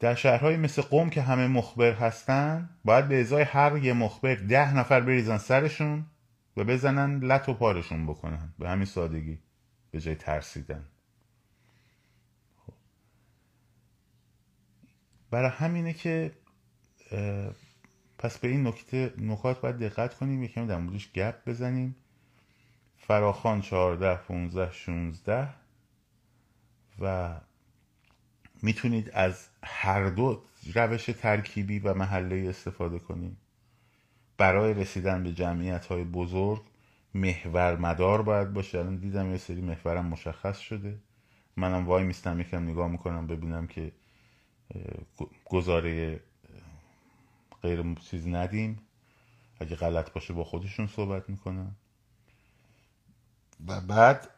در شهرهای مثل قوم که همه مخبر هستن باید به ازای هر یه مخبر ده نفر بریزن سرشون و بزنن لط و پارشون بکنن. به همین سادگی به جای ترسیدن. خب. برای همینه که پس به این نکته نکات باید دقت کنیم. یکم در موردش گپ بزنیم. فراخان چهارده پونزده شونزده. و می‌تونید از هر دو روش ترکیبی و محله استفاده کنید برای رسیدن به جمعیت های بزرگ محور مدار باید باشه. الان دیدم یه سری محورم مشخص شده. منم وای میستم یکم نگاه می‌کنم ببینم که گزاره غیر چیز ندیم. اگه غلط باشه با خودشون صحبت می‌کنن. و بعد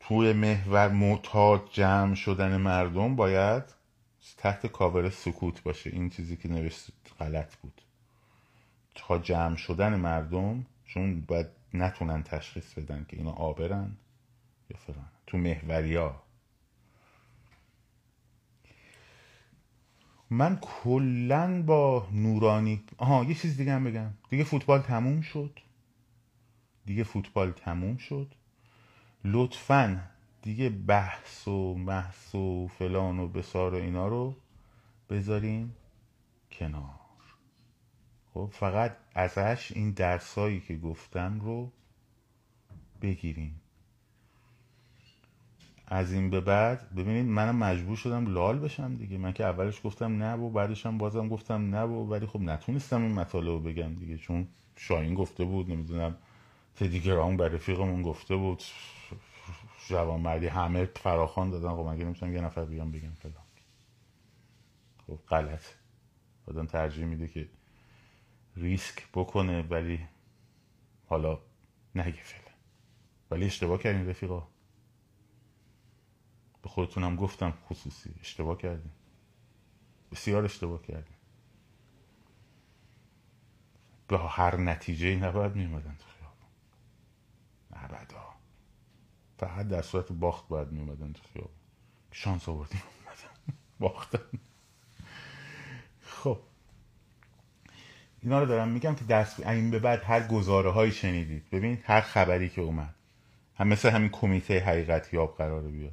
توی محور معتاد جمع شدن مردم باید تحت کاور سکوت باشه. این چیزی که نوشت غلط بود. تا جمع شدن مردم چون باید نتونن تشخیص بدن که اینا آبرن یا فلان. تو محوریا من کلا با نورانی آها یه چیز دیگه هم بگم. دیگه فوتبال تموم شد. دیگه فوتبال تموم شد. لطفا دیگه بحث و محث و فلان و بسار و اینا رو بذارین کنار. خب فقط ازش این درسایی که گفتم رو بگیریم از این به بعد ببینید منم مجبور شدم لال بشم دیگه. من که اولش گفتم نه و بعدش هم بازم گفتم نه و ولی خب نتونستم این مطالب رو بگم دیگه چون شاین گفته بود نمی‌دونم تدیگرام بر رفیقمون گفته بود. جوان مردی همه فراخان دادن. خب مگه نمی‌تونم یه نفر بیام بگم فلان. خب غلط. آدم ترجیح میده که ریسک بکنه ولی حالا نگه فعلا. ولی اشتباه کردین رفیقا. به خودتونم گفتم خصوصی. اشتباه کردیم. بسیار اشتباه کردیم. به هر نتیجه نباید میومدن تو خیابون. نبدا فقط در صورت باخت باید میومدن تو خیابون. شانس آوردیم [LAUGHS] باختن. خب. اینا رو دارم میگم که دست این به بعد هر گزاره هایی شنیدید. ببینید هر خبری که اومد. هم مثل همین کمیته حقیقت یاب قراره بیاد.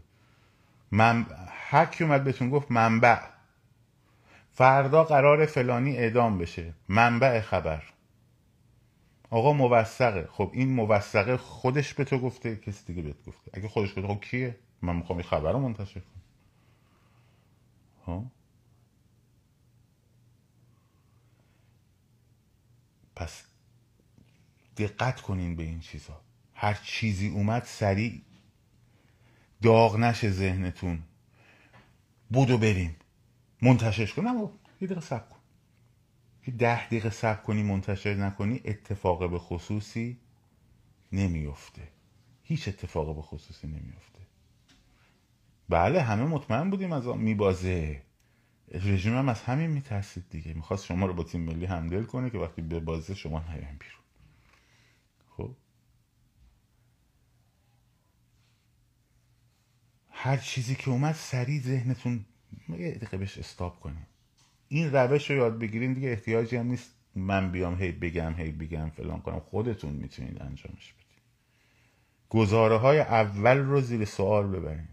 من هر کی اومد بهتون گفت منبع. فردا قرار فلانی اعدام بشه. منبع خبر. آقا موثقه. خب این موثقه خودش به تو گفته کسی دیگه بهت گفته. اگه خودش گفته خب کیه؟ من می‌خوام این خبر رو منتشر کنم. ها؟ پس دقت کنین به این چیزها هر چیزی اومد سریع داغ نشه ذهنتون. بودو بریم. منتشرش کنم یه دقیقه سب کن. که ده دقیقه سب کنی منتشر نکنی اتفاق به خصوصی نمیفته. هیچ اتفاق به خصوصی نمیفته. بله همه مطمئن بودیم از آن میبازه. رژیم هم از همین میترسید دیگه. می‌خواست شما رو با تیم ملی همدل کنه که وقتی به بازه شما نیاین بیرون. هر چیزی که اومد سریع ذهنتون یه دقیقه بهش استاب کنیم این روش رو یاد بگیرین دیگه احتیاجی هم نیست. من بیام هی بگم هی بگم فلان کنم. خودتون می‌تونید انجامش بدید گزاره های اول رو زیر سوال ببرین.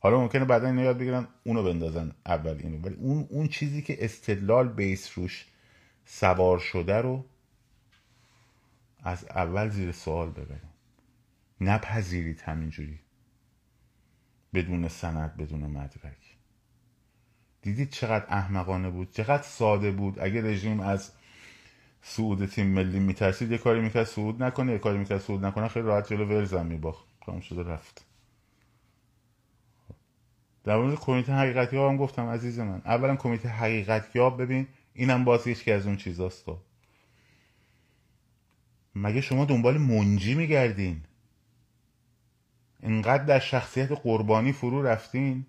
حالا ممکنه بعدا اینو یاد بگیرن اونو بندازن اول اینو. ولی اون اون چیزی که استدلال بیس روش سوار شده رو از اول زیر سوال ببرین. نپذیرید همینجوری. بدون سند بدون مدرک. دیدید چقدر احمقانه بود چقدر ساده بود. اگه رژیم از سعود تیم ملی میترسید یه کاری می‌کرد سعود نکنه یه کاری می‌کرد سعود نکنه. خیلی راحت جلو ورزم میباخت. کام شده رفت. در مورد کمیته حقیقتی ها هم گفتم عزیز من. اولا کمیته حقیقتی ها ببین اینم باز که از اون چیزاست. مگه شما دنبال منجی میگردین؟ اینقدر در شخصیت قربانی فرو رفتین؟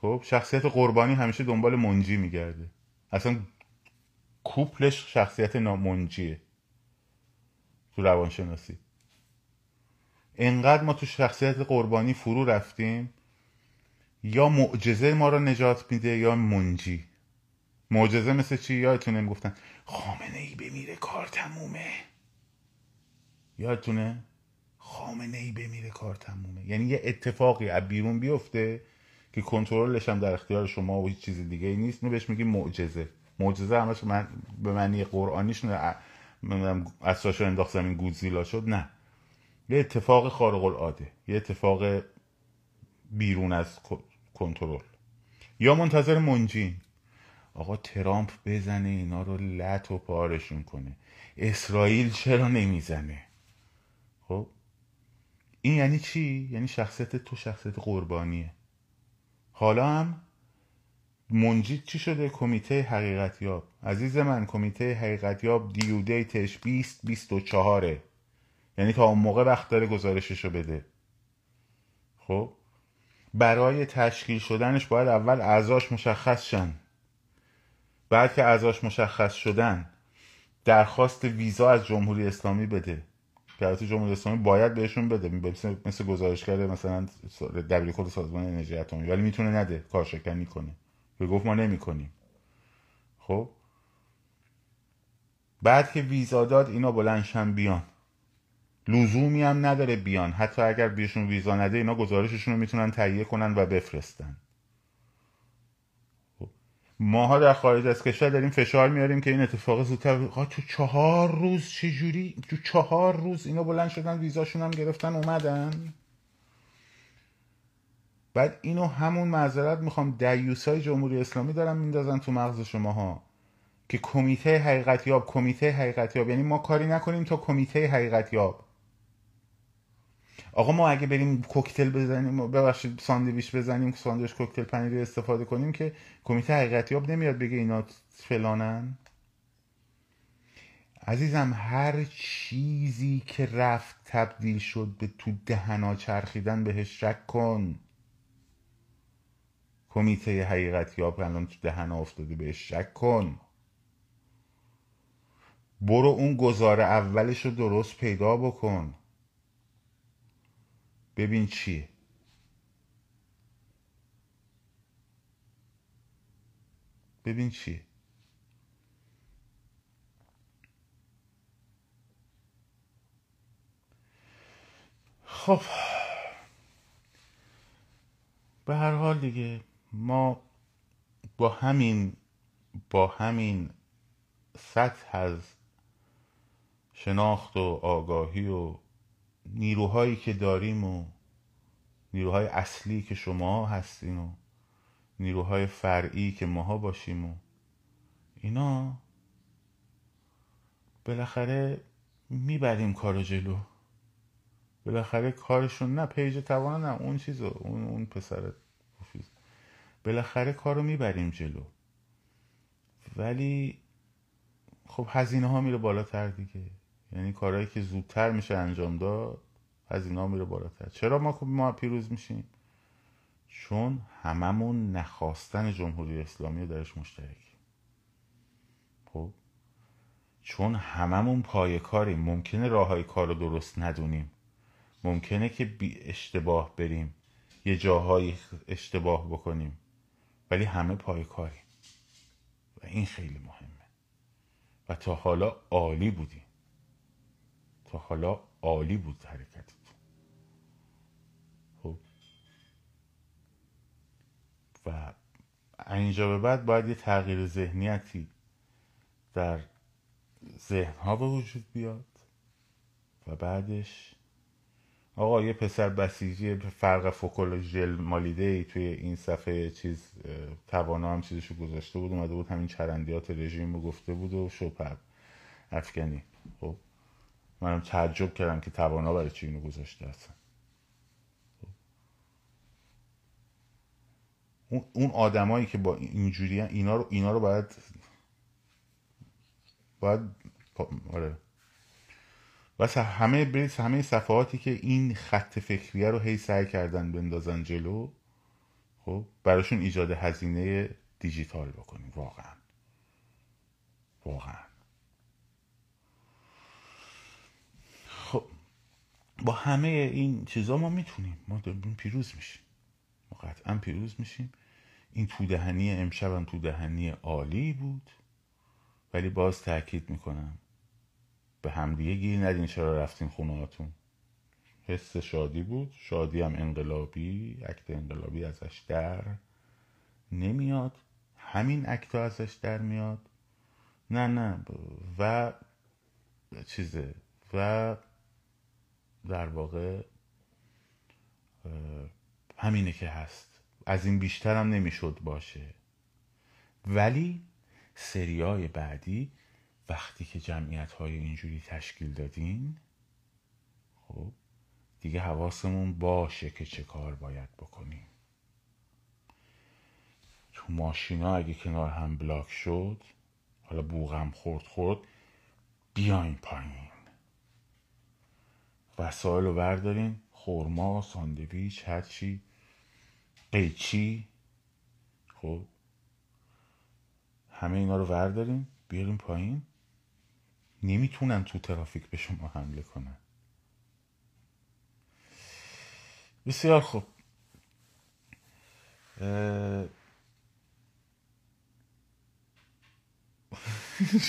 خب شخصیت قربانی همیشه دنبال منجی میگرده. اصلا کوپلش شخصیت نامنجیه تو روانشناسی. انقدر ما تو شخصیت قربانی فرو رفتیم یا معجزه ما رو نجات میده یا منجی. معجزه مثل چی؟ یادتونه می‌گفتن خامنه ای بمیره کار تمومه. یادتونه؟ خامنه ای بمیره کار تمومه. یعنی یه اتفاقی از بیرون بیفته که کنترلش هم در اختیار شما و هیچ چیز دیگه ای نیست. ما بهش میگیم معجزه. معجزه همش من به معنی قرآنیش اساسش انداخت زمین گودزیلا شد. نه. یه اتفاق خارق العاده. یه اتفاق بیرون از کنترل. یا منتظر منجین. آقا ترامپ بزنه اینا رو لط و پارشون کنه. اسرائیل چرا نمی‌زنه؟ خب؟ این یعنی چی؟ یعنی شخصیت تو شخصیت قربانیه. حالا هم منجید چی شده؟ کمیته حقیقتیاب. عزیز من کمیته حقیقتیاب دیو دیتش 20 24 یعنی تا اون موقع وقت داره گزارششو بده. خب؟ برای تشکیل شدنش باید اول اعضاش مشخص شن. بعد که اعضاش مشخص شدن درخواست ویزا از جمهوری اسلامی بده. که جمهوری اسلامی باید بهشون بده. مثل, مثل گزارش کرده مثلا دبیر خود سازمان انرژی اتمی. ولی می‌تونه نده. کارشکنی کنه. به گفت ما نمی‌کنیم. خب؟ بعد که ویزا داد اینا بلنشن بیان. لزومی هم نداره بیان. حتی اگر بهشون ویزا نده اینا گزارششون رو می‌تونن تهیه کنن و بفرستن. ماها در خارج از کشور داریم فشار میاریم که این اتفاق زودتر تو چهار روز چجوری؟ تو چهار روز اینا بلند شدن ویزاشون هم گرفتن اومدن. بعد اینو همون معذرت می‌خوام دیوسای جمهوری اسلامی دارن میندازن تو مغز شماها که کمیته حقیقتیاب کمیته حقیقتیاب. یعنی ما کاری نکنیم تا کمیته حقیقتیاب. آقا ما اگه بریم کوکتل بزنیم ببخشید ساندویچ بزنیم ساندویچ کوکتل پنیری استفاده کنیم که کمیته حقیقتیاب نمیاد بگه اینا فلانن. عزیزم هر چیزی که رفت تبدیل شد به تو دهنا چرخیدن بهش شک کن. کمیته حقیقتیاب الان تو دهنا افتاده بهش شک کن. برو اون گزاره اولش رو درست پیدا بکن. ببین چیه. ببین چیه. خب. به هر حال دیگه ما با همین با همین سطح از شناخت و آگاهی و نیروهایی که داریم و نیروهای اصلی که شما هستین و نیروهای فرعی که ماها باشیم و اینا بالاخره می‌بریم کار جلو. بالاخره کارشون نه پیج توان نه اون چیزو اون اون پسر بالاخره کارو می‌بریم جلو. ولی خب هزینه ها میره بالاتر دیگه. یعنی کارهایی که زودتر میشه انجام داد از اینا میره بالاتر. چرا ما خب ما پیروز میشیم؟ چون هممون نخواستن جمهوری اسلامی درش مشترکیم خب؟ چون هممون پای کاریم. ممکنه راه های کار رو درست ندونیم. ممکنه که بی اشتباه بریم. یه جاهایی اشتباه بکنیم. ولی همه پای کاریم. و این خیلی مهمه. و تا حالا عالی بودیم. تا حالا عالی بود حرکتتون. خب. و اینجا به بعد باید یه تغییر ذهنیتی در ذهنها به وجود بیاد و بعدش آقا یه پسر بسیجی فرق فوکل ژل مالیده ای توی این صفحه چیز توانا هم چیزشو گذاشته بود اومده بود همین چرندیات رژیم رو گفته بود و شوپر افغانی. خب. منم تعجب کردم که توانا برای چی اینو گذاشته اصلا. اون آدمایی که با اینجوری اینا رو اینا رو باید باید آره. و همه برید همه صفحاتی که این خط فکریه رو هی سعی کردن بندازن جلو خب براشون ایجاد هزینه دیجیتال بکنیم واقعا. واقعا خب با همه این چیزا ما می‌تونیم. ما پیروز میشیم. ما قطعا پیروز میشیم. این تودهنی امشب هم تودهنی عالی بود. ولی باز تاکید می‌کنم به همدیگه گیر ندین چرا رفتین خونه هاتون حس شادی بود. شادی هم انقلابی اکت انقلابی ازش در نمیاد. همین اکت ازش در میاد. نه نه. و چیزه. و در واقع همینه که هست. از این بیشتر هم نمی‌شد باشه. ولی سریای بعدی وقتی که جمعیت های اینجوری تشکیل دادین خب دیگه حواسمون باشه که چه کار باید بکنیم. تو ماشینا اگه کنار هم بلاک شد حالا بوغم خورد خورد بیاین پایین. وسایل رو بردارین. خورما ساندویچ هرچی. قیچی. خب. همه اینا رو وردارین بیاریم پایین. نمی‌تونن تو ترافیک به شما حمله کنن. بسیار خوب. [LAUGHS]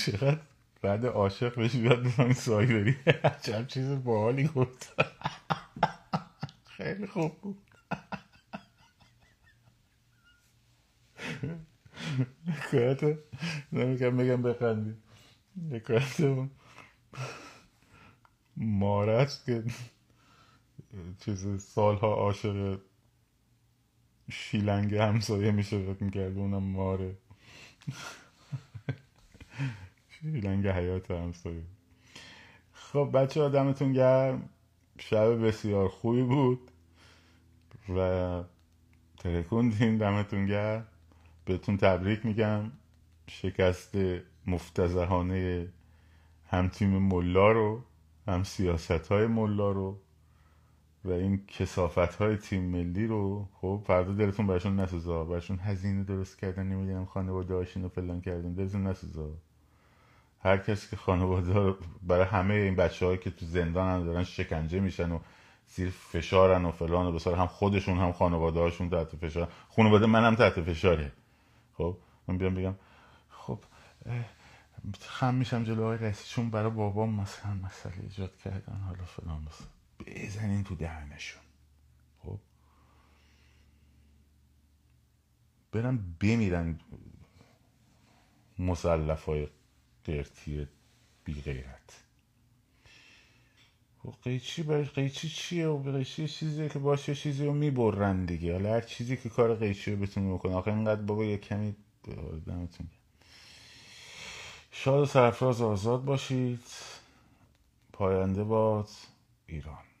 چقدر بعد عاشق بهش بیاد بفهمی سایی بری [LAUGHS] چند چیز باحالی گفت. خیلی خوب بود. حکایت نمی‌کنم بگم بخندی. حکایت مارش که چیز سالها عاشق شیلنگ همسایه میشه فکر می‌کرده اونم ماره. شیلنگ حیات همسایه. خب بچه آدمتون گرم. شب بسیار خوبی بود و ترکوندین دمتون گرم. بهتون تبریک میگم. شکست مفتزهانه هم تیم ملا رو هم سیاست های ملا رو و این کسافت های تیم ملی رو. خب فردا دلتون برشون نسوزا. برشون هزینه درست کردن نمی‌دونم خانواده هاشون رو فلان کردن. دلتون نسوزا. هر کسی که خانواده برای همه این بچه هایی که تو زندان هم دارن شکنجه میشن و زیر فشارن و فلان و بسار هم خودشون هم خانواده هاشون تحت فشار. خانواده منم تحت فشاره. خب من بیام بگم. خب خم میشم جلو رئیسی چون برای بابام مثلا مسئله ایجاد کردن. حالا فلان بس. بزنین تو دهنشون. خب؟ برم بمیرن مسلف های قرتی بی غیرت. خب قیچی برای قیچی چیه؟ و قیچی چیزیه که باشه چیزی رو می‌برن دیگه. حالا هر چیزی که کار قیچی رو بتونه بکنه. آخه اینقدر بابا یه کمی دمتون شاد و سرفراز آزاد باشید. پاینده باد ایران.